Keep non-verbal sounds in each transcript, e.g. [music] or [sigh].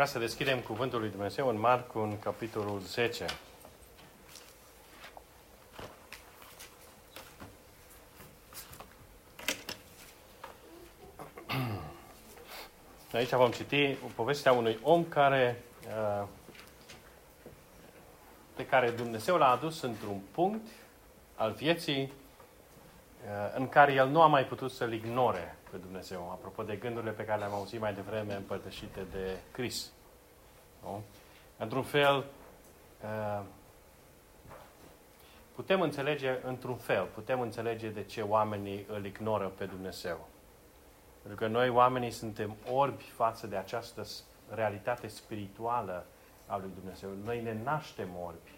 vrea să deschidem Cuvântul lui Dumnezeu în Marcu, în capitolul 10. [clears throat] Aici vom citi povestea unui om care, uh, pe care Dumnezeu l-a adus într-un punct al vieții uh, în care el nu a mai putut să-L ignore pe Dumnezeu. Apropo de gândurile pe care le-am auzit mai devreme împărtășite de Chris. Nu? Într-un fel, uh, putem înțelege, într-un fel, putem înțelege de ce oamenii îl ignoră pe Dumnezeu. Pentru că noi oamenii suntem orbi față de această realitate spirituală a lui Dumnezeu. Noi ne naștem orbi.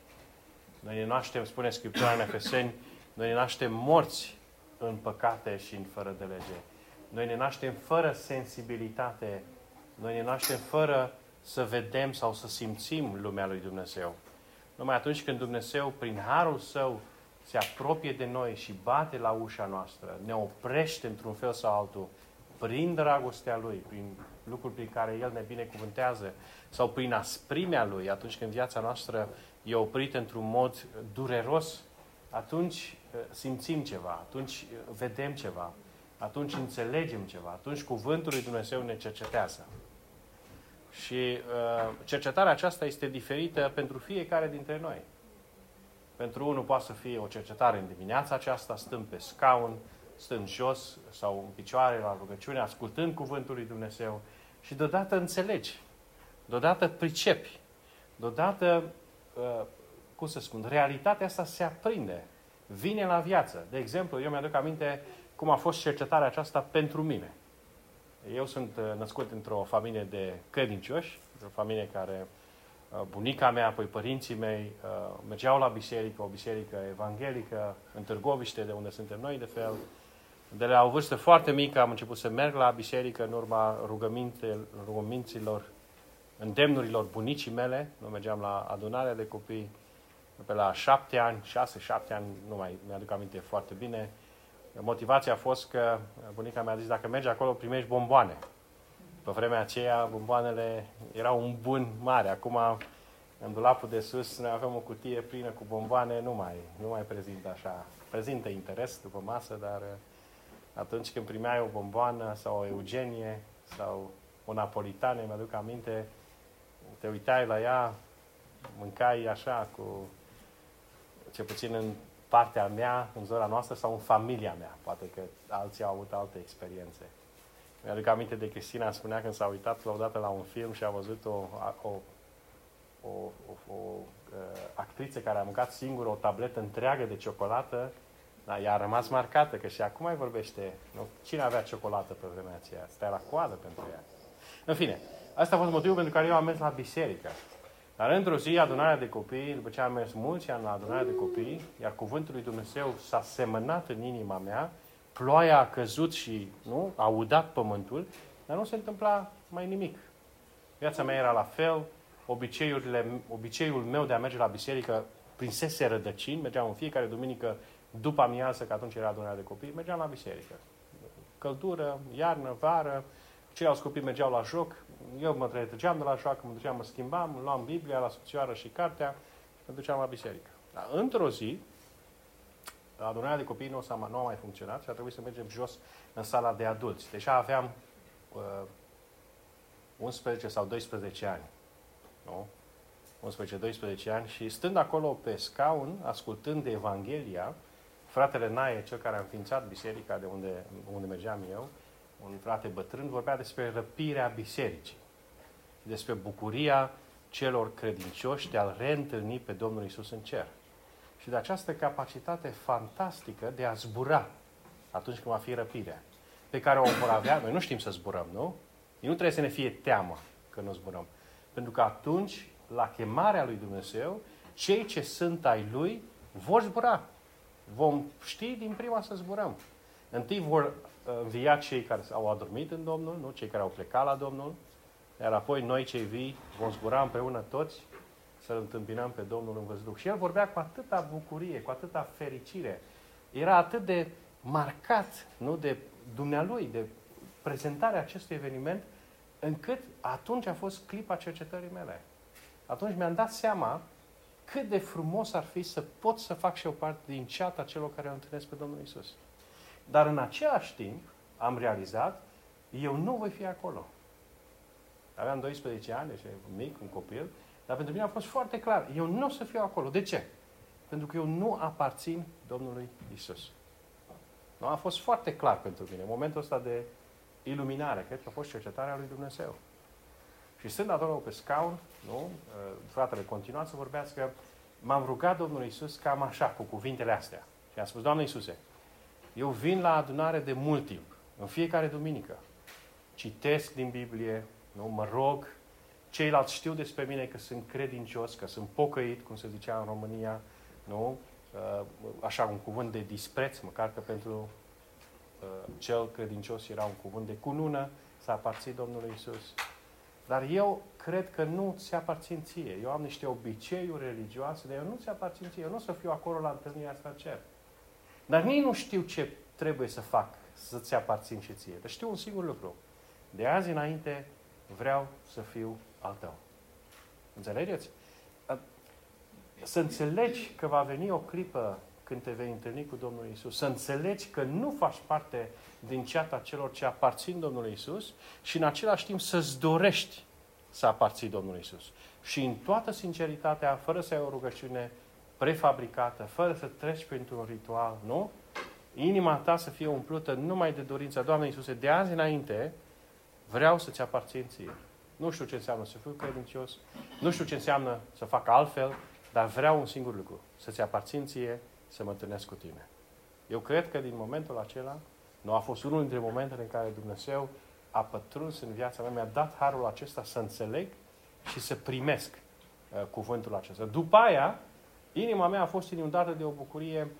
Noi ne naștem, spune Scriptura în Efeseni, noi ne naștem morți în păcate și în fără de lege. Noi ne naștem fără sensibilitate. Noi ne naștem fără să vedem sau să simțim lumea lui Dumnezeu. Numai atunci când Dumnezeu, prin harul său, se apropie de noi și bate la ușa noastră, ne oprește într-un fel sau altul, prin dragostea Lui, prin lucruri prin care El ne binecuvântează, sau prin asprimea Lui, atunci când viața noastră e oprită într-un mod dureros, atunci uh, simțim ceva, atunci uh, vedem ceva, atunci înțelegem ceva, atunci Cuvântul lui Dumnezeu ne cercetează. Și uh, cercetarea aceasta este diferită pentru fiecare dintre noi. Pentru unul poate să fie o cercetare în dimineața aceasta, stând pe scaun, stând jos sau în picioare la rugăciune, ascultând Cuvântul lui Dumnezeu și deodată înțelegi, deodată pricepi, deodată, uh, cum să spun, realitatea asta se aprinde, vine la viață. De exemplu, eu mi-aduc aminte cum a fost cercetarea aceasta pentru mine. Eu sunt uh, născut într-o familie de credincioși, o familie care uh, bunica mea, apoi părinții mei mergeau la biserică, o biserică evanghelică în Târgoviște, de unde suntem noi, de fel, de la o vârstă foarte mică am început să merg la biserică în urma rugăminților, îndemnurilor bunicii mele. Nu mergeam la adunarea de copii pe la șapte ani, șase, șapte ani, nu mai mi-aduc aminte foarte bine. Motivația a fost că bunica mi-a zis, dacă mergi acolo, primești bomboane. Pe vremea aceea, bomboanele erau un bun mare. Acum, în dulapul de sus, noi avem o cutie plină cu bomboane, nu mai, nu mai prezintă așa. Prezintă interes după masă, dar atunci când primeai o bomboană sau o Eugenie sau o napolitane, mi-aduc aminte, te uitai la ea, mâncai așa cu, ce puțin în partea mea, în zona noastră sau în familia mea. Poate că alții au avut alte experiențe. Mi-aduc aminte de Cristina, spunea când s-a uitat la odată la un film și a văzut o, o, o, o, o uh, actriță care a mâncat singură o tabletă întreagă de ciocolată da, ea a rămas marcată, că și acum mai vorbește. Nu? Cine avea ciocolată pe vremea aceea? Stai la coadă pentru ea. În fine, asta a fost motivul pentru care eu am mers la biserică. Dar într-o zi, adunarea de copii, după ce am mers mulți ani la adunarea de copii, iar cuvântul lui Dumnezeu s-a semănat în inima mea, ploaia a căzut și nu, a udat pământul, dar nu se întâmpla mai nimic. Viața mea era la fel, obiceiurile, obiceiul meu de a merge la biserică prinsese rădăcini, mergeam în fiecare duminică după amiază, că atunci era adunarea de copii, mergeam la biserică. Căldură, iarnă, vară, ceilalți copii mergeau la joc, eu mă treceam de la joacă, mă duceam, mă schimbam, luam Biblia la subțioară și cartea și mă duceam la biserică. Dar într-o zi, adunarea de copii nu, s-a, nu a mai funcționat și a trebuit să mergem jos în sala de adulți. Deja aveam uh, 11 sau 12 ani. Nu? 11-12 ani și stând acolo pe scaun, ascultând de Evanghelia, Fratele Nae, cel care a înființat biserica de unde, unde mergeam eu, un frate bătrân, vorbea despre răpirea bisericii. Despre bucuria celor credincioși de a-L reîntâlni pe Domnul Isus în cer. Și de această capacitate fantastică de a zbura atunci când va fi răpirea, pe care o vor avea, noi nu știm să zburăm, nu? Nu trebuie să ne fie teamă că nu zburăm. Pentru că atunci, la chemarea lui Dumnezeu, cei ce sunt ai Lui vor zbura vom ști din prima să zburăm. Întâi vor uh, învia cei care au adormit în Domnul, nu? cei care au plecat la Domnul, iar apoi noi cei vii vom zbura împreună toți să-L întâmpinăm pe Domnul în văzduh. Și el vorbea cu atâta bucurie, cu atâta fericire. Era atât de marcat, nu, de dumnealui, de prezentarea acestui eveniment, încât atunci a fost clipa cercetării mele. Atunci mi-am dat seama cât de frumos ar fi să pot să fac și o parte din ceata celor care îl întâlnesc pe Domnul Isus. Dar în același timp am realizat, eu nu voi fi acolo. Aveam 12 ani, deci mic, un copil, dar pentru mine a fost foarte clar, eu nu o să fiu acolo. De ce? Pentru că eu nu aparțin Domnului Isus. Nu? A fost foarte clar pentru mine. Momentul ăsta de iluminare, cred că a fost cercetarea lui Dumnezeu. Și stând acolo pe scaun, nu? Uh, fratele continua să vorbească, m-am rugat Domnului Isus cam așa, cu cuvintele astea. Și am spus, Doamne Iisuse, eu vin la adunare de mult timp, în fiecare duminică. Citesc din Biblie, nu? mă rog, ceilalți știu despre mine că sunt credincios, că sunt pocăit, cum se zicea în România, nu? Uh, așa un cuvânt de dispreț, măcar că pentru uh, cel credincios era un cuvânt de cunună, să aparții Domnului Isus. Dar eu cred că nu ți aparțin ție. Eu am niște obiceiuri religioase, dar eu nu ți aparțin ție. Eu nu o să fiu acolo la întâlnirea asta în cer. Dar nici nu știu ce trebuie să fac să-ți aparțin și ție. Dar știu un singur lucru. De azi înainte vreau să fiu al tău. Înțelegeți? Să înțelegi că va veni o clipă când te vei întâlni cu Domnul Isus, să înțelegi că nu faci parte din ceata celor ce aparțin Domnului Isus și în același timp să-ți dorești să aparții Domnului Isus. Și în toată sinceritatea, fără să ai o rugăciune prefabricată, fără să treci printr-un ritual, nu? Inima ta să fie umplută numai de dorința Doamnei Iisuse, de azi înainte vreau să-ți aparțin ție. Nu știu ce înseamnă să fiu credincios, nu știu ce înseamnă să fac altfel, dar vreau un singur lucru, să-ți aparțin ție, să mă întâlnesc cu tine. Eu cred că din momentul acela, nu a fost unul dintre momentele în care Dumnezeu a pătruns în viața mea, mi-a dat harul acesta să înțeleg și să primesc uh, cuvântul acesta. După aia, inima mea a fost inundată de o bucurie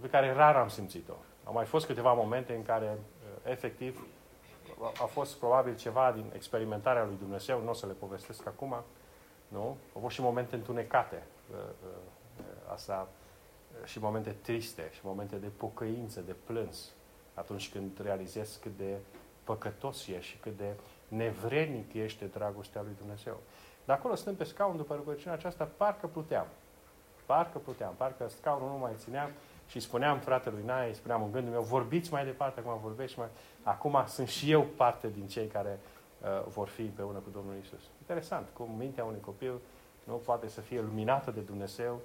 pe care rar am simțit-o. Au mai fost câteva momente în care, uh, efectiv, a fost probabil ceva din experimentarea lui Dumnezeu, nu o să le povestesc acum, nu? Au fost și momente întunecate, uh, uh, asta, și momente triste, și momente de pocăință, de plâns, atunci când realizezi cât de păcătos ești și cât de nevrednic ești de dragostea lui Dumnezeu. Dar acolo stând pe scaun după rugăciunea aceasta, parcă puteam. Parcă puteam, parcă scaunul nu mai ținea și spuneam fratelui Nai, spuneam în gândul meu, vorbiți mai departe, acum vorbești mai... Acum sunt și eu parte din cei care uh, vor fi împreună cu Domnul Isus. Interesant cum mintea unui copil nu poate să fie luminată de Dumnezeu.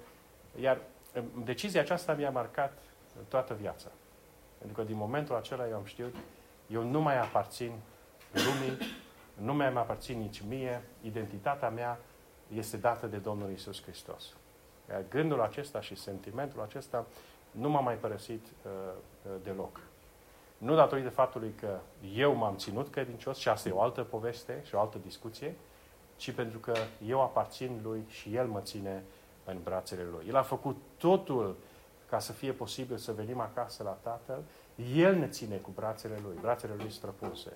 Iar um, decizia aceasta mi-a marcat toată viața. Pentru că din momentul acela eu am știut, eu nu mai aparțin lumii, nu mai mă aparțin nici mie, identitatea mea este dată de Domnul Isus Hristos. Iar gândul acesta și sentimentul acesta nu m-a mai părăsit uh, uh, deloc. Nu datorită faptului că eu m-am ținut credincios, și asta e o altă poveste și o altă discuție, ci pentru că eu aparțin lui și el mă ține în brațele lui. El a făcut totul ca să fie posibil să venim acasă la Tatăl, El ne ține cu brațele Lui, brațele Lui străpunse.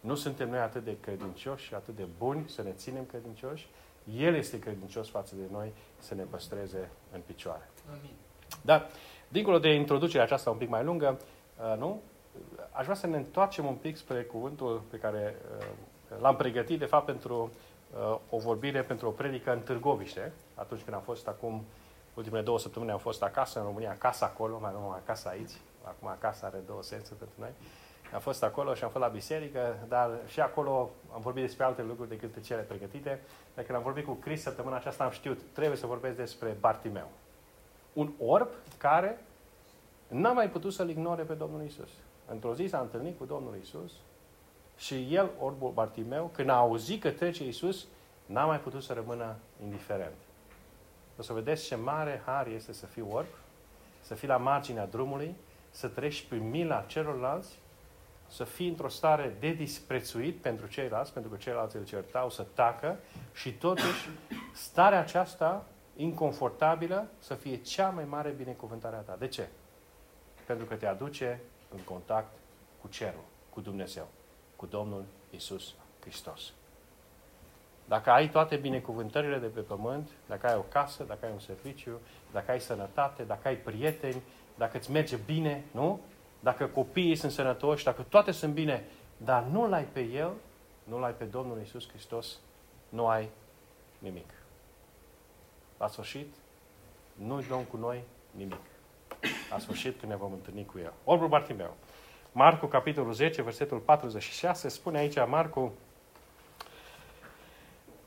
Nu suntem noi atât de credincioși și atât de buni să ne ținem credincioși, El este credincios față de noi să ne păstreze în picioare. Amin. Dar, dincolo de introducerea aceasta un pic mai lungă, uh, nu? Aș vrea să ne întoarcem un pic spre cuvântul pe care uh, l-am pregătit, de fapt, pentru uh, o vorbire, pentru o predică în Târgoviște, atunci când am fost acum Ultimele două săptămâni am fost acasă în România, acasă acolo, mai nu acasă aici. Acum acasă are două sensuri pentru noi. Am fost acolo și am fost la biserică, dar și acolo am vorbit despre alte lucruri decât cele pregătite. Dacă când am vorbit cu Chris săptămâna aceasta, am știut, trebuie să vorbesc despre Bartimeu. Un orb care n-a mai putut să-L ignore pe Domnul Isus. Într-o zi s-a întâlnit cu Domnul Isus și el, orbul Bartimeu, când a auzit că trece Isus, n-a mai putut să rămână indiferent. O să vedeți ce mare har este să fii orb, să fii la marginea drumului, să treci prin mila celorlalți, să fii într-o stare de disprețuit pentru ceilalți, pentru că ceilalți îl certau, să tacă și totuși starea aceasta inconfortabilă să fie cea mai mare binecuvântare a ta. De ce? Pentru că te aduce în contact cu cerul, cu Dumnezeu, cu Domnul Isus Hristos. Dacă ai toate binecuvântările de pe pământ, dacă ai o casă, dacă ai un serviciu, dacă ai sănătate, dacă ai prieteni, dacă îți merge bine, nu? Dacă copiii sunt sănătoși, dacă toate sunt bine, dar nu l-ai pe El, nu-L ai pe Domnul Isus Hristos, nu ai nimic. La sfârșit, nu-i dăm cu noi nimic. La sfârșit, când ne vom întâlni cu El. Orbul Bartimeu. Marcu, capitolul 10, versetul 46, spune aici Marcu,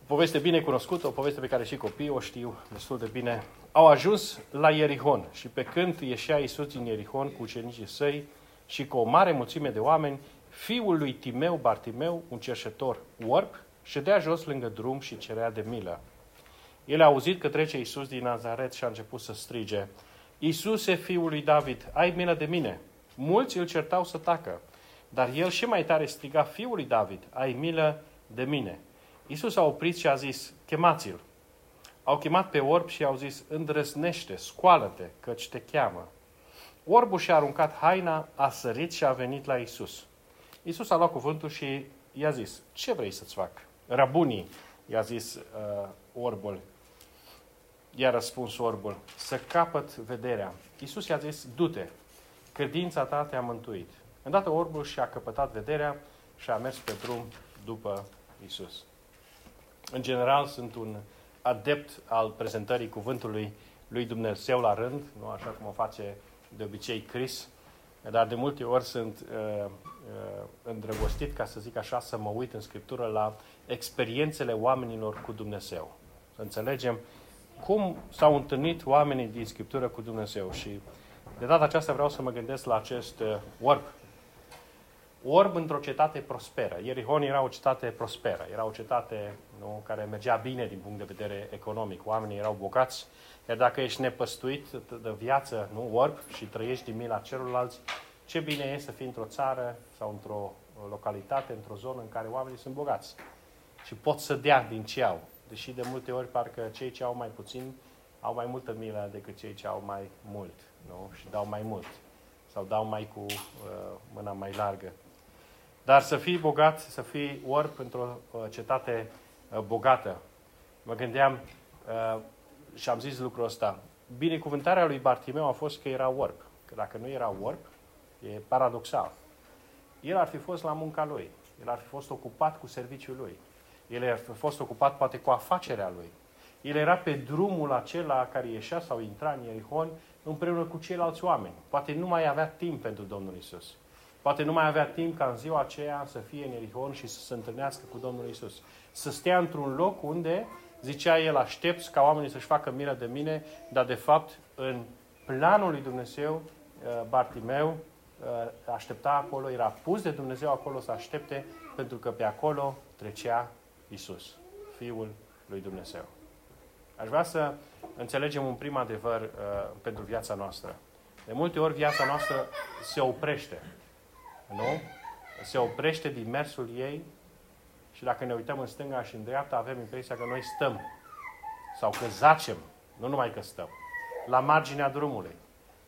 poveste bine cunoscută, o poveste pe care și copiii o știu destul de bine. Au ajuns la Ierihon și pe când ieșea Iisus din Ierihon cu ucenicii săi și cu o mare mulțime de oameni, fiul lui Timeu, Bartimeu, un cerșetor orb, ședea jos lângă drum și cerea de milă. El a auzit că trece Iisus din Nazaret și a început să strige, Iisuse, fiul lui David, ai milă de mine. Mulți îl certau să tacă, dar el și mai tare striga, fiul lui David, ai milă de mine. Iisus a oprit și a zis, chemați-l. Au chemat pe orb și au zis, îndrăsnește, scoală-te, căci te cheamă. Orbul și-a aruncat haina, a sărit și a venit la Isus. Isus a luat cuvântul și i-a zis, ce vrei să-ți fac? Rabunii, i-a zis uh, orbul. I-a răspuns orbul, să capăt vederea. Isus i-a zis, du-te, credința ta te-a mântuit. Îndată orbul și-a căpătat vederea și a mers pe drum după Isus. În general, sunt un adept al prezentării cuvântului lui Dumnezeu la rând, nu așa cum o face de obicei Chris, dar de multe ori sunt uh, uh, îndrăgostit, ca să zic așa, să mă uit în Scriptură la experiențele oamenilor cu Dumnezeu. Să înțelegem cum s-au întâlnit oamenii din Scriptură cu Dumnezeu. Și de data aceasta vreau să mă gândesc la acest uh, orb. Orb într-o cetate prosperă. Ierihon era o cetate prosperă. Era o cetate nu, care mergea bine din punct de vedere economic. Oamenii erau bogați. Iar dacă ești nepăstuit de viață, nu, orb, și trăiești din mila celorlalți, ce bine e să fii într-o țară sau într-o localitate, într-o zonă în care oamenii sunt bogați și pot să dea din ce au. Deși de multe ori parcă cei ce au mai puțin au mai multă milă decât cei ce au mai mult nu? și dau mai mult sau dau mai cu uh, mâna mai largă. Dar să fii bogat, să fii orb într-o uh, cetate uh, bogată. Mă gândeam uh, și am zis lucrul ăsta. Binecuvântarea lui Bartimeu a fost că era orb. Că dacă nu era orb, e paradoxal. El ar fi fost la munca lui. El ar fi fost ocupat cu serviciul lui. El ar fi fost ocupat poate cu afacerea lui. El era pe drumul acela care ieșea sau intra în Ierihon împreună cu ceilalți oameni. Poate nu mai avea timp pentru Domnul Isus. Poate nu mai avea timp ca în ziua aceea să fie în Ierihon și să se întâlnească cu Domnul Isus. Să stea într-un loc unde, zicea el, aștept ca oamenii să-și facă milă de mine, dar de fapt în planul lui Dumnezeu, uh, Bartimeu uh, aștepta acolo, era pus de Dumnezeu acolo să aștepte, pentru că pe acolo trecea Isus, Fiul lui Dumnezeu. Aș vrea să înțelegem un prim adevăr uh, pentru viața noastră. De multe ori viața noastră se oprește. Nu? Se oprește din mersul ei și dacă ne uităm în stânga și în dreapta, avem impresia că noi stăm sau că zacem, nu numai că stăm, la marginea drumului.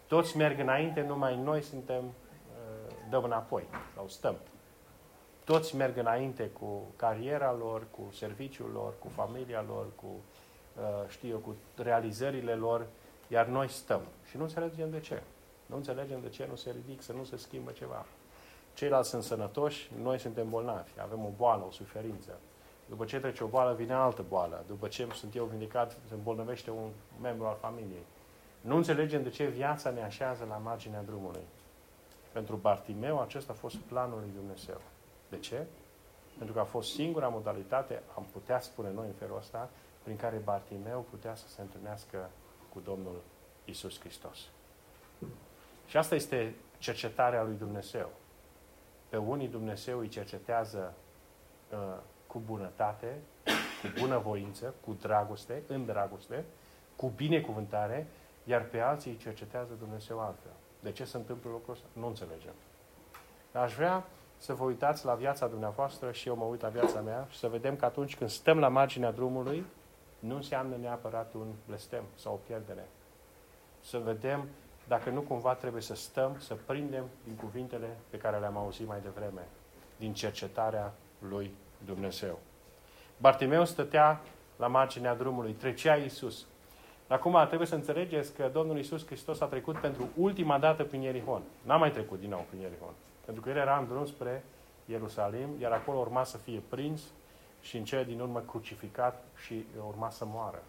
Toți merg înainte, numai noi suntem, uh, dăm înapoi sau stăm. Toți merg înainte cu cariera lor, cu serviciul lor, cu familia lor, cu, uh, știu eu, cu realizările lor, iar noi stăm. Și nu înțelegem de ce. Nu înțelegem de ce nu se ridică, să nu se schimbă ceva. Ceilalți sunt sănătoși, noi suntem bolnavi, avem o boală, o suferință. După ce trece o boală, vine altă boală. După ce sunt eu vindicat, se îmbolnăvește un membru al familiei. Nu înțelegem de ce viața ne așează la marginea drumului. Pentru Bartimeu, acesta a fost planul lui Dumnezeu. De ce? Pentru că a fost singura modalitate, am putea spune noi în felul ăsta, prin care Bartimeu putea să se întâlnească cu Domnul Isus Hristos. Și asta este cercetarea lui Dumnezeu. Pe unii Dumnezeu îi cercetează uh, cu bunătate, cu bunăvoință, cu dragoste, în dragoste, cu binecuvântare, iar pe alții îi cercetează Dumnezeu altfel. De ce se întâmplă lucrul ăsta? Nu înțelegem. Dar aș vrea să vă uitați la viața dumneavoastră și eu mă uit la viața mea și să vedem că atunci când stăm la marginea drumului, nu înseamnă neapărat un blestem sau o pierdere. Să vedem dacă nu cumva trebuie să stăm, să prindem din cuvintele pe care le-am auzit mai devreme, din cercetarea lui Dumnezeu. Bartimeu stătea la marginea drumului, trecea Iisus. Acum trebuie să înțelegeți că Domnul Iisus Hristos a trecut pentru ultima dată prin Ierihon. N-a mai trecut din nou prin Ierihon. Pentru că el era în drum spre Ierusalim, iar acolo urma să fie prins și în cele din urmă crucificat și urma să moară.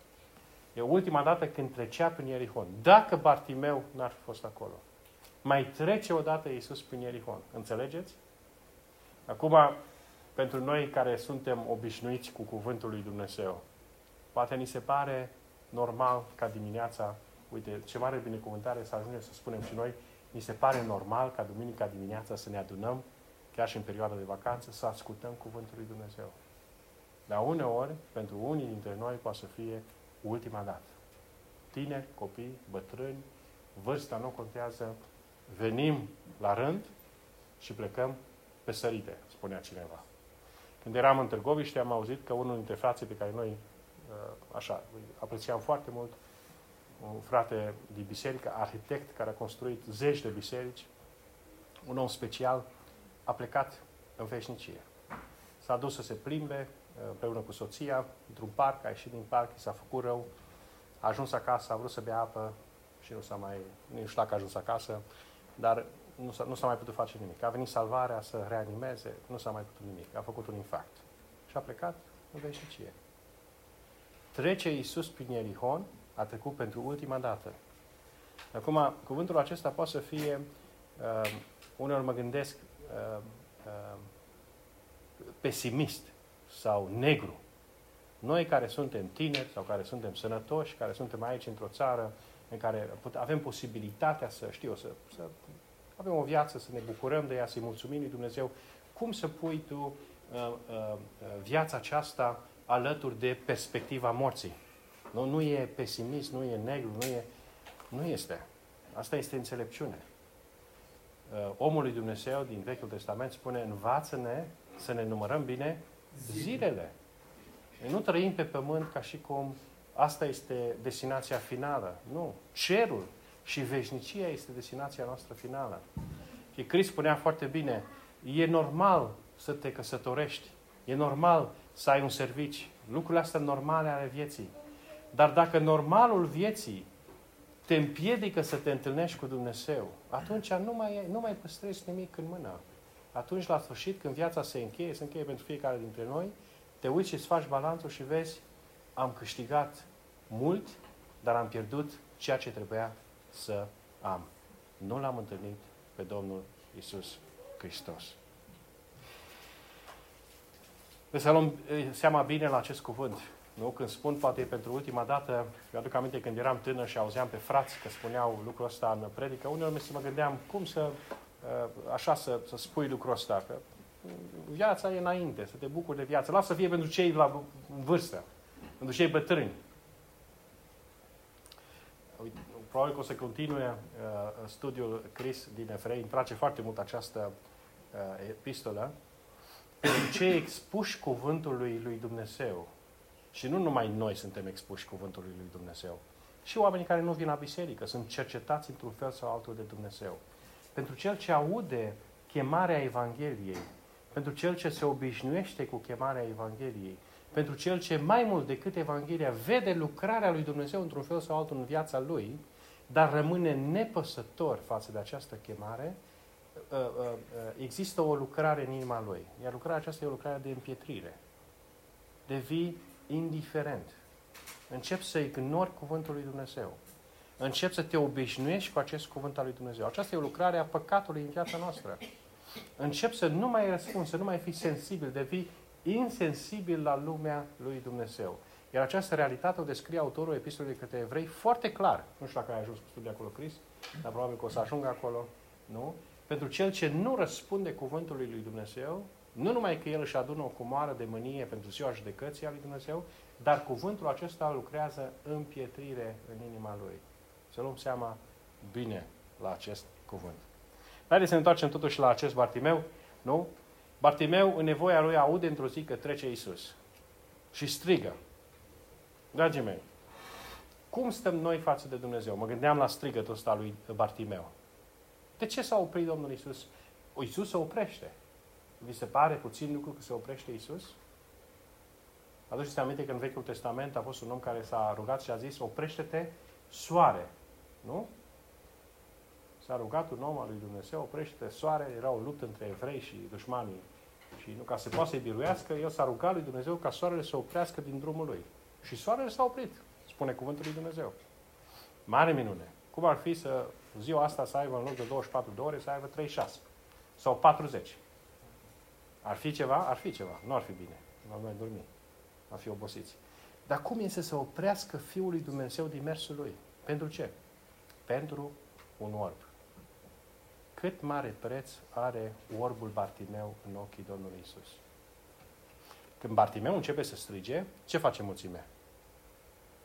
E ultima dată când trecea prin Ierihon. Dacă Bartimeu n-ar fi fost acolo. Mai trece odată Iisus prin Ierihon. Înțelegeți? Acum, pentru noi care suntem obișnuiți cu Cuvântul lui Dumnezeu, poate ni se pare normal ca dimineața, uite, ce mare binecuvântare să ajungem să spunem și noi, ni se pare normal ca duminica dimineața să ne adunăm, chiar și în perioada de vacanță, să ascultăm Cuvântul lui Dumnezeu. Dar uneori, pentru unii dintre noi, poate să fie ultima dată. Tineri, copii, bătrâni, vârsta nu contează, venim la rând și plecăm pe sărite, spunea cineva. Când eram în Târgoviște, am auzit că unul dintre frații pe care noi, uh, așa, apreciam foarte mult, un frate din biserică, arhitect, care a construit zeci de biserici, un om special, a plecat în veșnicie. S-a dus să se plimbe uh, împreună cu soția într-un parc, a ieșit din parc, i s-a făcut rău, a ajuns acasă, a vrut să bea apă și nu s-a mai, nu știu dacă a ajuns acasă, dar nu s-a, nu s-a mai putut face nimic. A venit salvarea să reanimeze, nu s-a mai putut nimic. A făcut un infarct. Și a plecat în veșnicie. Trece Iisus prin Ierihon, a trecut pentru ultima dată. Acum, cuvântul acesta poate să fie, uh, uneori mă gândesc, uh, uh, pesimist sau negru. Noi care suntem tineri sau care suntem sănătoși, care suntem aici într-o țară în care avem posibilitatea să, știu, să, să avem o viață, să ne bucurăm de ea, să-i mulțumim lui Dumnezeu. Cum să pui tu uh, uh, viața aceasta alături de perspectiva morții? Nu, nu e pesimist, nu e negru, nu, e, nu este. Asta este înțelepciune. Uh, omul lui Dumnezeu din Vechiul Testament spune, învață-ne să ne numărăm bine zilele. Noi nu trăim pe pământ ca și cum asta este destinația finală. Nu. Cerul și veșnicia este destinația noastră finală. Și Crist spunea foarte bine, e normal să te căsătorești, e normal să ai un servici, lucrurile astea normale ale vieții. Dar dacă normalul vieții te împiedică să te întâlnești cu Dumnezeu, atunci nu mai, nu mai păstrezi nimic în mână. Atunci, la sfârșit, când viața se încheie, se încheie pentru fiecare dintre noi, te uiți și îți faci balanțul și vezi, am câștigat mult, dar am pierdut ceea ce trebuia să am. Nu l-am întâlnit pe Domnul Isus Hristos. Trebuie să luăm seama bine la acest cuvânt. Nu? Când spun, poate pentru ultima dată, eu aduc aminte când eram tânăr și auzeam pe frați că spuneau lucrul ăsta în predică, uneori mă gândeam cum să, așa să, să spui lucrul ăsta, că viața e înainte, să te bucuri de viață. Lasă să fie pentru cei la vârstă, pentru cei bătrâni probabil că o să continue uh, studiul Chris din Efrei. Îmi place foarte mult această uh, epistolă. Pentru cei expuși cuvântului lui Dumnezeu. Și nu numai noi suntem expuși cuvântului lui Dumnezeu. Și oamenii care nu vin la biserică sunt cercetați într-un fel sau altul de Dumnezeu. Pentru cel ce aude chemarea Evangheliei, pentru cel ce se obișnuiește cu chemarea Evangheliei, pentru cel ce mai mult decât Evanghelia vede lucrarea lui Dumnezeu într-un fel sau altul în viața lui, dar rămâne nepăsător față de această chemare, ă, ă, ă, există o lucrare în inima lui. Iar lucrarea aceasta e o lucrare de împietrire. Devii indiferent. Încep să ignori cuvântul lui Dumnezeu. Încep să te obișnuiești cu acest cuvânt al lui Dumnezeu. Aceasta e o lucrare a păcatului în viața noastră. Încep să nu mai răspunzi, să nu mai fii sensibil, devii insensibil la lumea lui Dumnezeu. Iar această realitate o descrie autorul epistolei către evrei foarte clar. Nu știu dacă ai ajuns cu studiul acolo, Cris, dar probabil că o să ajung acolo. Nu? Pentru cel ce nu răspunde cuvântului lui Dumnezeu, nu numai că el își adună o cumoară de mânie pentru ziua judecății a lui Dumnezeu, dar cuvântul acesta lucrează în pietrire în inima lui. Să luăm seama bine la acest cuvânt. Haideți să ne întoarcem totuși la acest Bartimeu, nu? Bartimeu, în nevoia lui, aude într-o zi că trece Isus și strigă. Dragii mei, cum stăm noi față de Dumnezeu? Mă gândeam la strigătul ăsta lui Bartimeu. De ce s-a oprit Domnul Isus? Isus se oprește. Vi se pare puțin lucru că se oprește Isus? Aduceți aminte că în Vechiul Testament a fost un om care s-a rugat și a zis, oprește-te, soare. Nu? S-a rugat un om al lui Dumnezeu, oprește-te, soare. Era o luptă între evrei și dușmanii Și nu ca să poată să-i biruiască, el s-a rugat lui Dumnezeu ca soarele să oprească din drumul lui. Și soarele s-a oprit, spune cuvântul lui Dumnezeu. Mare minune. Cum ar fi să ziua asta să aibă în loc de 24 de ore, să aibă 36 sau 40? Ar fi ceva? Ar fi ceva. Nu ar fi bine. Nu ar mai dormi. Ar fi obosiți. Dar cum este să oprească Fiul lui Dumnezeu din mersul lui? Pentru ce? Pentru un orb. Cât mare preț are orbul Bartimeu în ochii Domnului Isus? Când Bartimeu începe să strige, ce face mulțimea?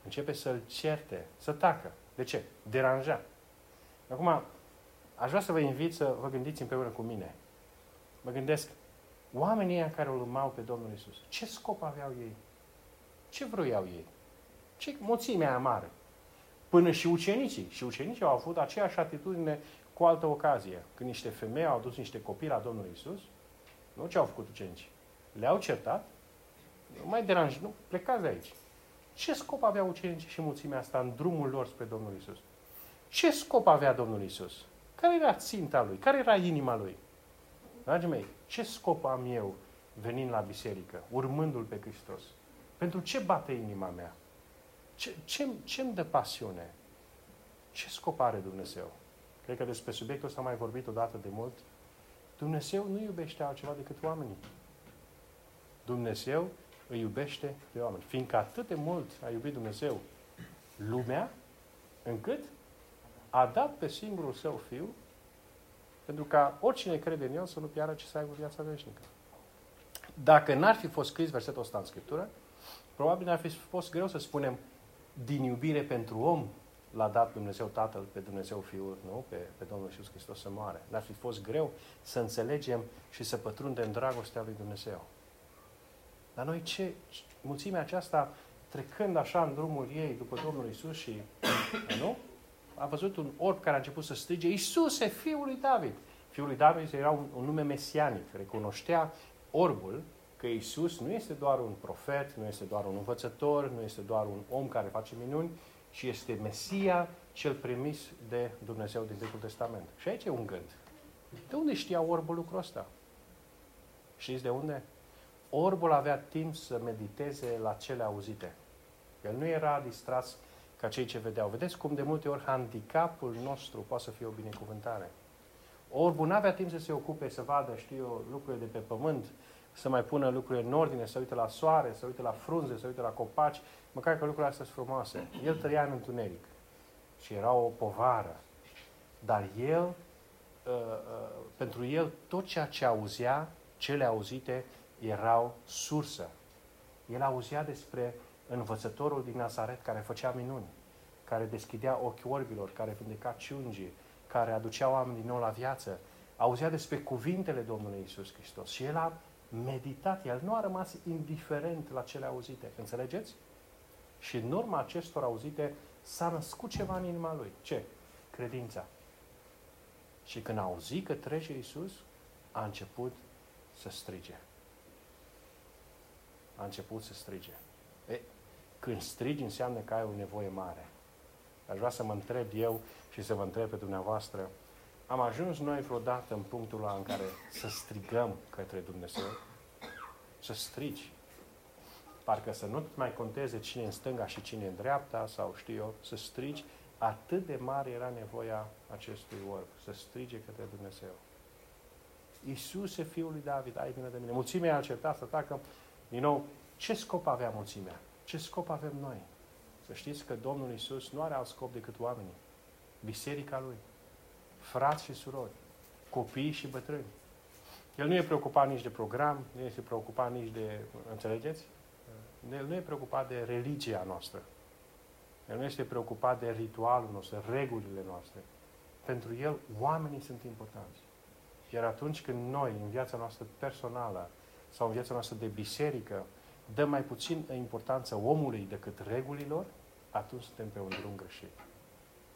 Începe să-l certe, să tacă. De ce? Deranja. Acum, aș vrea să vă invit să vă gândiți împreună cu mine. Mă gândesc, oamenii ăia care îl urmau pe Domnul Isus, ce scop aveau ei? Ce vroiau ei? Ce mulțimea mare? Până și ucenicii. Și ucenicii au avut aceeași atitudine cu altă ocazie. Când niște femei au adus niște copii la Domnul Isus, nu ce au făcut ucenicii? Le-au certat, nu mai deranj, nu, plecați de aici. Ce scop avea ucenicii și mulțimea asta în drumul lor spre Domnul Isus? Ce scop avea Domnul Isus? Care era ținta lui? Care era inima lui? Dragii mei, ce scop am eu venind la biserică, urmându-L pe Hristos? Pentru ce bate inima mea? Ce, ce, ce îmi dă pasiune? Ce scop are Dumnezeu? Cred că despre subiectul ăsta am mai vorbit odată de mult. Dumnezeu nu iubește altceva decât oamenii. Dumnezeu îi iubește pe oameni. Fiindcă atât de mult a iubit Dumnezeu lumea, încât a dat pe singurul său fiu pentru ca oricine crede în el să nu piară, ci să aibă viața veșnică. Dacă n-ar fi fost scris versetul ăsta în Scriptură, probabil ar fi fost greu să spunem din iubire pentru om l-a dat Dumnezeu Tatăl pe Dumnezeu Fiul, nu? Pe, pe Domnul Iisus Hristos să moare. N-ar fi fost greu să înțelegem și să pătrundem dragostea lui Dumnezeu. Dar noi ce, mulțimea aceasta, trecând așa în drumul ei după Domnul Isus și, nu? A văzut un orb care a început să strige, Iisuse, Fiul lui David. Fiul lui David era un, un nume mesianic, recunoștea orbul că Isus nu este doar un profet, nu este doar un învățător, nu este doar un om care face minuni, ci este Mesia cel primis de Dumnezeu din Vechiul Testament. Și aici e un gând. De unde știa orbul lucrul ăsta? Știți de unde? Orbul avea timp să mediteze la cele auzite. El nu era distras ca cei ce vedeau. Vedeți cum de multe ori handicapul nostru poate să fie o binecuvântare. Orbul nu avea timp să se ocupe, să vadă, știu eu, lucrurile de pe pământ, să mai pună lucrurile în ordine, să uite la soare, să uite la frunze, să uite la copaci, măcar că lucrurile astea sunt frumoase. El trăia în întuneric și era o povară. Dar el, uh, uh, pentru el, tot ceea ce auzea, cele auzite, erau sursă. El auzea despre învățătorul din Nazaret care făcea minuni, care deschidea ochii orbilor, care vindeca ciungii, care aducea oameni din nou la viață. Auzea despre cuvintele Domnului Isus Hristos și el a meditat, el nu a rămas indiferent la cele auzite. Înțelegeți? Și în urma acestor auzite s-a născut ceva în inima lui. Ce? Credința. Și când a auzit că trece Isus, a început să strige. A început să strige. E, când strigi înseamnă că ai o nevoie mare. Aș vrea să mă întreb eu și să vă întreb pe dumneavoastră, am ajuns noi vreodată în punctul ăla în care să strigăm către Dumnezeu? Să strigi. Parcă să nu mai conteze cine în stânga și cine în dreapta, sau știu eu, să strigi. Atât de mare era nevoia acestui orb, să strige către Dumnezeu. Iisuse, Fiul lui David, ai vină de mine. Mulțimea a certat să atacă. Din nou, ce scop avea mulțimea? Ce scop avem noi? Să știți că Domnul Isus nu are alt scop decât oamenii. Biserica Lui. Frați și surori. Copii și bătrâni. El nu e preocupat nici de program, nu este preocupat nici de... Înțelegeți? El nu e preocupat de religia noastră. El nu este preocupat de ritualul nostru, regulile noastre. Pentru el, oamenii sunt importanți. Iar atunci când noi, în viața noastră personală sau în viața noastră de biserică, dăm mai puțin importanță omului decât regulilor, atunci suntem pe un drum greșit.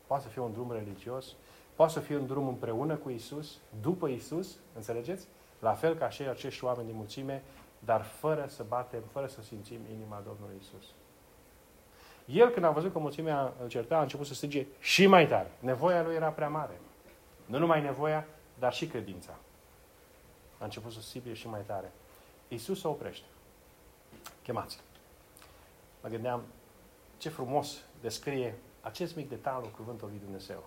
Poate să fie un drum religios, poate să fie un drum împreună cu Isus, după Isus, înțelegeți? La fel ca și acești oameni din mulțime, dar fără să batem, fără să simțim inima Domnului Isus. El, când a văzut că mulțimea îl certa, a început să strige și mai tare. Nevoia lui era prea mare. Nu numai nevoia, dar și credința. A început să strige și mai tare. Iisus se oprește. Chemați. Mă gândeam ce frumos descrie acest mic detaliu cuvântul lui Dumnezeu.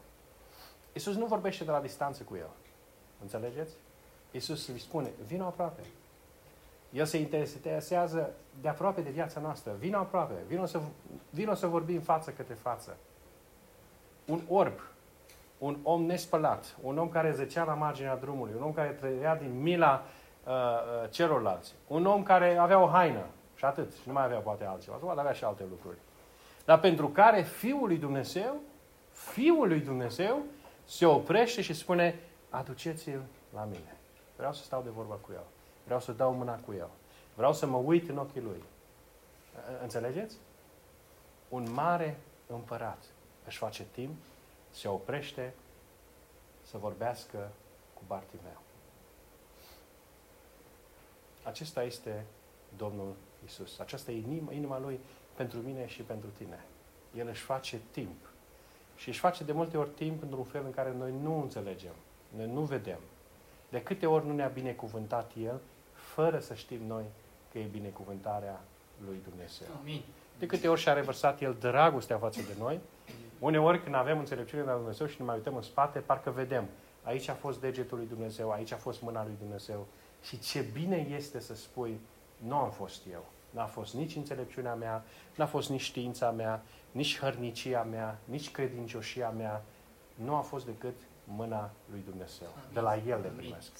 Iisus nu vorbește de la distanță cu el. Înțelegeți? Iisus îi spune, vină aproape. El se interesează de aproape de viața noastră. Vină aproape. Vină să, vină să vorbim față către față. Un orb, un om nespălat, un om care zăcea la marginea drumului, un om care trăia din mila uh, uh, celorlalți, un om care avea o haină și atât, și nu mai avea poate altceva, poate avea și alte lucruri. Dar pentru care Fiul lui Dumnezeu, Fiul lui Dumnezeu, se oprește și spune, aduceți-l la mine. Vreau să stau de vorbă cu el. Vreau să dau mâna cu el. Vreau să mă uit în ochii lui. Înțelegeți? Un mare împărat își face timp, se oprește să vorbească cu Bartimeu. Acesta este Domnul Isus. Aceasta e inima, inima Lui pentru mine și pentru tine. El își face timp. Și își face de multe ori timp într-un fel în care noi nu înțelegem, noi nu vedem. De câte ori nu ne-a binecuvântat El, fără să știm noi că e binecuvântarea lui Dumnezeu. Amin. De câte ori și-a revărsat El dragostea față de noi, uneori când avem înțelepciune de la Dumnezeu și ne mai uităm în spate, parcă vedem, aici a fost degetul lui Dumnezeu, aici a fost mâna lui Dumnezeu. Și ce bine este să spui, nu am fost eu. N-a fost nici înțelepciunea mea, n-a fost nici știința mea, nici hărnicia mea, nici credincioșia mea. Nu a fost decât mâna lui Dumnezeu. De la El le primesc.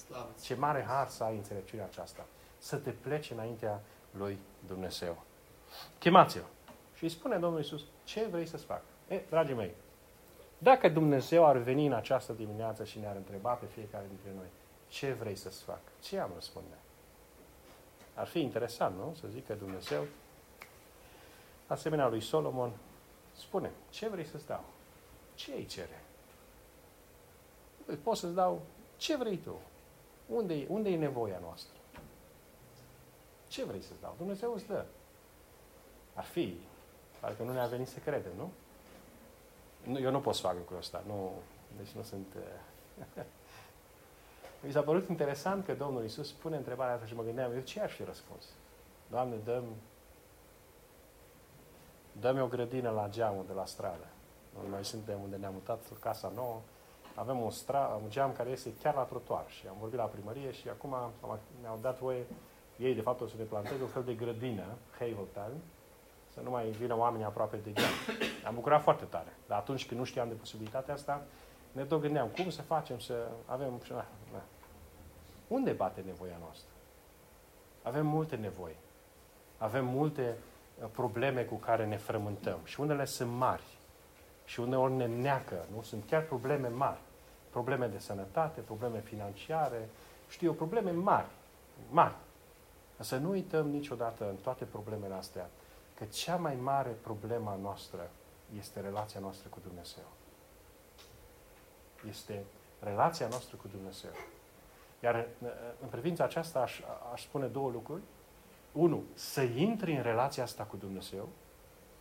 Ce mare har să ai înțelepciunea aceasta. Să te pleci înaintea lui Dumnezeu. Chemați-l. Și îi spune Domnul Iisus, ce vrei să-ți fac? E, dragii mei, dacă Dumnezeu ar veni în această dimineață și ne-ar întreba pe fiecare dintre noi, ce vrei să-ți fac? Ce am răspunde? Ar fi interesant, nu? Să zică Dumnezeu, asemenea lui Solomon, spune, ce vrei să-ți dau? Ce îi cere? Pot să-ți dau ce vrei tu. Unde e, unde e nevoia noastră? Ce vrei să-ți dau? Dumnezeu îți dă. Ar fi, parcă nu ne-a venit să credem, nu? nu eu nu pot să fac lucrul ăsta. Nu, deci nu sunt... [laughs] Uh, Mi s-a părut interesant că Domnul Isus pune întrebarea asta și mă gândeam, eu ce aș fi răspuns? Doamne, dăm dă-mi o grădină la geamul de la stradă. Noi suntem unde ne-am mutat casa nouă, avem un, stra, un geam care este chiar la trotuar și am vorbit la primărie și acum mi-au dat voie, ei de fapt o să ne planteze un fel de grădină, Haveltown, să nu mai vină oamenii aproape de geam. Am bucurat foarte tare. Dar atunci când nu știam de posibilitatea asta, ne tot gândeam cum să facem să avem... Na, na. Unde bate nevoia noastră? Avem multe nevoi. Avem multe uh, probleme cu care ne frământăm. Și unele sunt mari. Și uneori ne neacă. Nu? Sunt chiar probleme mari. Probleme de sănătate, probleme financiare, știu eu, probleme mari. Mari. Să nu uităm niciodată în toate problemele astea că cea mai mare problemă a noastră este relația noastră cu Dumnezeu. Este relația noastră cu Dumnezeu. Iar în privința aceasta aș, aș spune două lucruri. Unu, să intri în relația asta cu Dumnezeu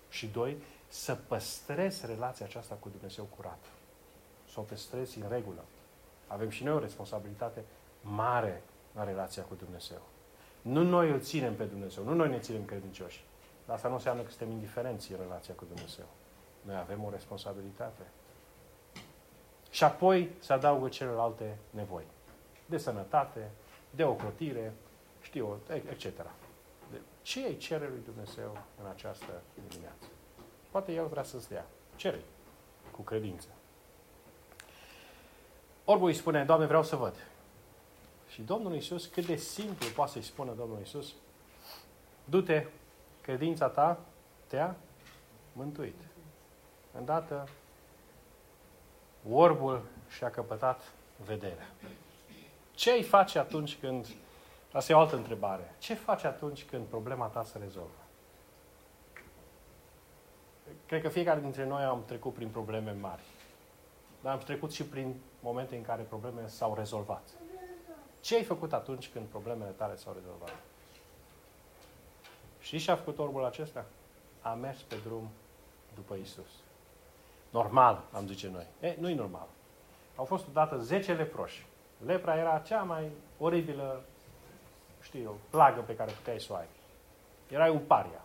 și doi, să păstrezi relația aceasta cu Dumnezeu curată. Să o păstrezi în regulă. Avem și noi o responsabilitate mare în relația cu Dumnezeu. Nu noi îl ținem pe Dumnezeu, nu noi ne ținem credincioși. Dar asta nu înseamnă că suntem indiferenți în relația cu Dumnezeu. Noi avem o responsabilitate. Și apoi se adaugă celelalte nevoi. De sănătate, de ocrotire, știu, etc. Ce îi cere lui Dumnezeu în această dimineață? Poate El vrea să-ți dea. Cere cu credință. Orbul îi spune, Doamne, vreau să văd. Și Domnul Iisus, cât de simplu poate să-i spună Domnul Iisus, du-te, credința ta te-a mântuit. Îndată, orbul și-a căpătat vederea. Ce îi face atunci când... Asta e o altă întrebare. Ce faci atunci când problema ta se rezolvă? Cred că fiecare dintre noi am trecut prin probleme mari. Dar am trecut și prin momente în care problemele s-au rezolvat. Ce ai făcut atunci când problemele tale s-au rezolvat? Și ce a făcut orbul acesta? A mers pe drum după Isus. Normal, am zice noi. E, nu-i normal. Au fost odată 10 leproși. Lepra era cea mai oribilă știu, plagă pe care puteai să o ai. Erai un paria.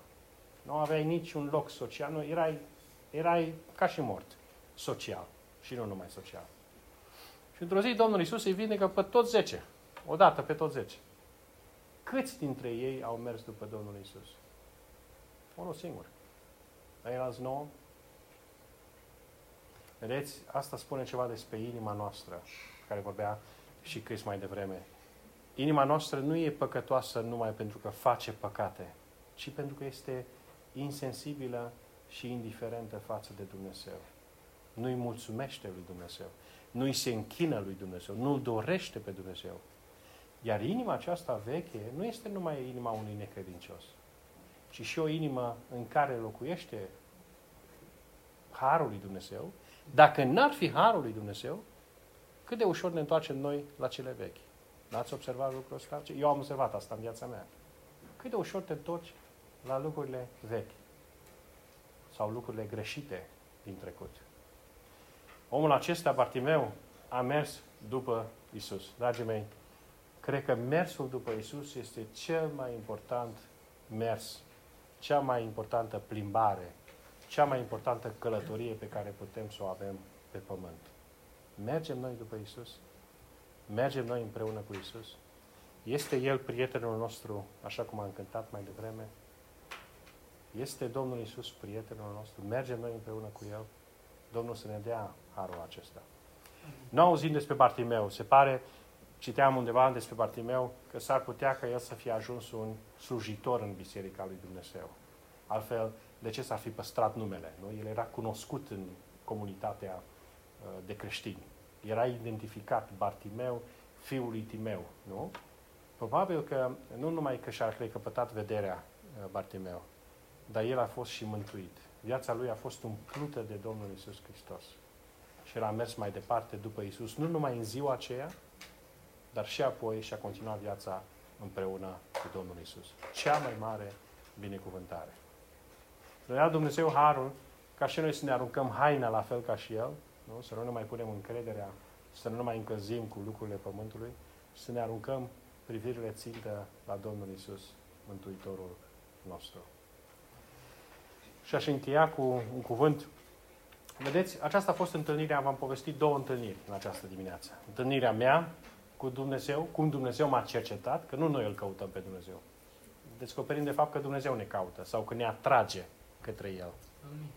Nu aveai niciun loc social, nu, erai, erai ca și mort, social și nu numai social. Și într-o zi Domnul Isus îi vindecă pe toți zece, odată pe toți zece. Câți dintre ei au mers după Domnul Isus? Unul singur. alți nouă? Vedeți, asta spune ceva despre inima noastră, care vorbea și Chris mai devreme. Inima noastră nu e păcătoasă numai pentru că face păcate, ci pentru că este insensibilă și indiferentă față de Dumnezeu. Nu-i mulțumește lui Dumnezeu. Nu-i se închină lui Dumnezeu. Nu-L dorește pe Dumnezeu. Iar inima aceasta veche nu este numai inima unui necredincios, ci și o inimă în care locuiește Harul lui Dumnezeu. Dacă n-ar fi Harul lui Dumnezeu, cât de ușor ne întoarcem noi la cele vechi. N-ați observat lucrul ăsta? Eu am observat asta în viața mea. Cât de ușor te întorci la lucrurile vechi sau lucrurile greșite din trecut. Omul acesta, Bartimeu, a mers după Isus. Dragii mei, cred că mersul după Isus este cel mai important mers, cea mai importantă plimbare, cea mai importantă călătorie pe care putem să o avem pe pământ. Mergem noi după Isus? Mergem noi împreună cu Isus? Este El prietenul nostru, așa cum am cântat mai devreme? Este Domnul Isus prietenul nostru? Mergem noi împreună cu El? Domnul să ne dea harul acesta. Nu auzim despre Bartimeu. Se pare, citeam undeva despre Bartimeu, că s-ar putea ca el să fie ajuns un slujitor în Biserica lui Dumnezeu. Altfel, de ce s-ar fi păstrat numele? Nu? El era cunoscut în comunitatea uh, de creștini. Era identificat Bartimeu, fiul lui Timeu. Nu? Probabil că nu numai că și-a recăpătat vederea uh, Bartimeu, dar el a fost și mântuit. Viața lui a fost umplută de Domnul Isus Hristos. Și el a mers mai departe după Isus, nu numai în ziua aceea, dar și apoi și-a continuat viața împreună cu Domnul Isus. Cea mai mare binecuvântare. Noi Dumnezeu harul ca și noi să ne aruncăm haina la fel ca și El, nu? să nu ne mai punem încrederea, să nu ne mai încălzim cu lucrurile Pământului, să ne aruncăm privirile țintă la Domnul Isus, Mântuitorul nostru. Și aș încheia cu un cuvânt. Vedeți, aceasta a fost întâlnirea, v-am povestit două întâlniri în această dimineață. Întâlnirea mea cu Dumnezeu, cum Dumnezeu m-a cercetat, că nu noi îl căutăm pe Dumnezeu. Descoperim de fapt că Dumnezeu ne caută sau că ne atrage către El. Amin.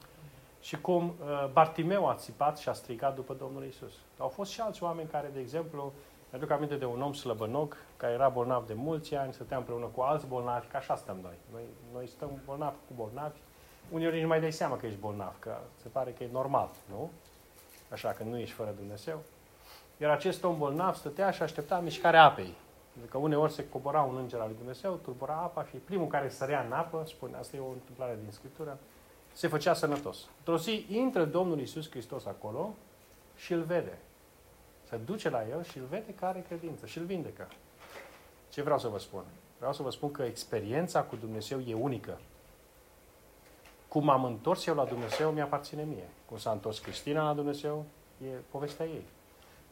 Și cum uh, Bartimeu a țipat și a strigat după Domnul Isus. Au fost și alți oameni care, de exemplu, mi-aduc aminte de un om slăbănoc care era bolnav de mulți ani, stătea împreună cu alți bolnavi, ca așa stăm noi. Noi, noi stăm bolnavi cu bolnavi, uneori nu mai dai seama că ești bolnav, că se pare că e normal, nu? Așa că nu ești fără Dumnezeu. Iar acest om bolnav stătea și aștepta mișcarea apei. Adică uneori se cobora un înger al lui Dumnezeu, tulbura apa și primul care sărea în apă, spune, asta e o întâmplare din Scriptură, se făcea sănătos. Într-o zi intră Domnul Isus Hristos acolo și îl vede. Se duce la el și îl vede că are credință și îl vindecă. Ce vreau să vă spun? Vreau să vă spun că experiența cu Dumnezeu e unică. Cum am întors eu la Dumnezeu, mi-aparține mie. Cum s-a întors Cristina la Dumnezeu, e povestea ei.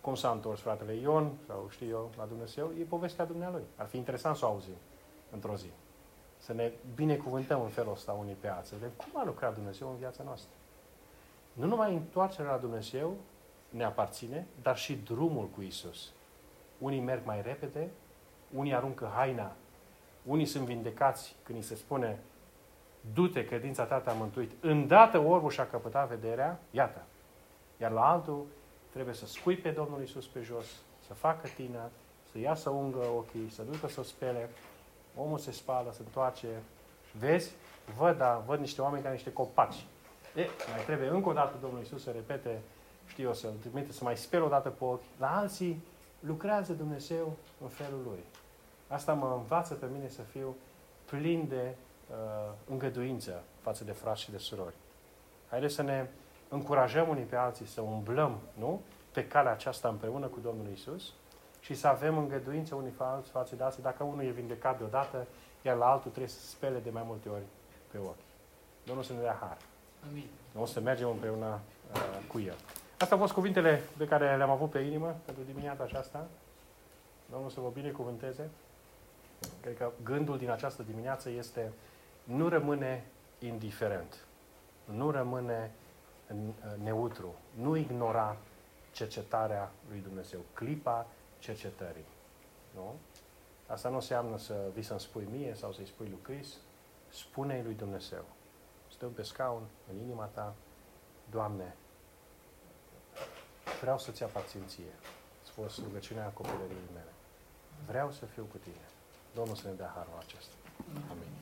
Cum s-a întors fratele Ion, sau știu eu, la Dumnezeu, e povestea Dumnealui. Ar fi interesant să o auzim într-o zi. Să ne binecuvântăm în felul ăsta unii pe alții. De cum a lucrat Dumnezeu în viața noastră. Nu numai întoarcerea la Dumnezeu ne aparține, dar și drumul cu Isus. Unii merg mai repede, unii aruncă haina, unii sunt vindecați când îi se spune du-te, credința ta te-a mântuit. Îndată orbul și-a căpătat vederea, iată. Iar la altul trebuie să scui pe Domnul Isus pe jos, să facă tină, să ia să ungă ochii, să ducă să spele. Omul se spală, se întoarce. Vezi? Văd, da, văd niște oameni ca niște copaci. E, mai trebuie încă o dată Domnul Isus să repete, știu eu, să-l trimite să mai spele o dată pe ochi. La alții lucrează Dumnezeu în felul Lui. Asta mă învață pe mine să fiu plin de uh, îngăduință față de frați și de surori. Haideți să ne încurajăm unii pe alții să umblăm, nu? Pe calea aceasta împreună cu Domnul Isus și să avem îngăduință unii alții față de alții. Dacă unul e vindecat deodată, iar la altul trebuie să spele de mai multe ori pe ochi. Domnul să ne dea har. Amin. O să mergem împreună uh, cu El. Asta au fost cuvintele pe care le-am avut pe inimă pentru dimineața aceasta. Domnul să vă binecuvânteze. Cred că gândul din această dimineață este nu rămâne indiferent, nu rămâne neutru, nu ignora cercetarea lui Dumnezeu, clipa cercetării. Nu? Asta nu înseamnă să vii să-mi spui mie sau să-i spui lui Chris, spune-i lui Dumnezeu. Stăm pe scaun, în inima ta, Doamne, vreau să-ți aparțin Îți fost rugăciunea copilăriei mele. Vreau să fiu cu tine. Domnul să ne dea harul acesta. Amin.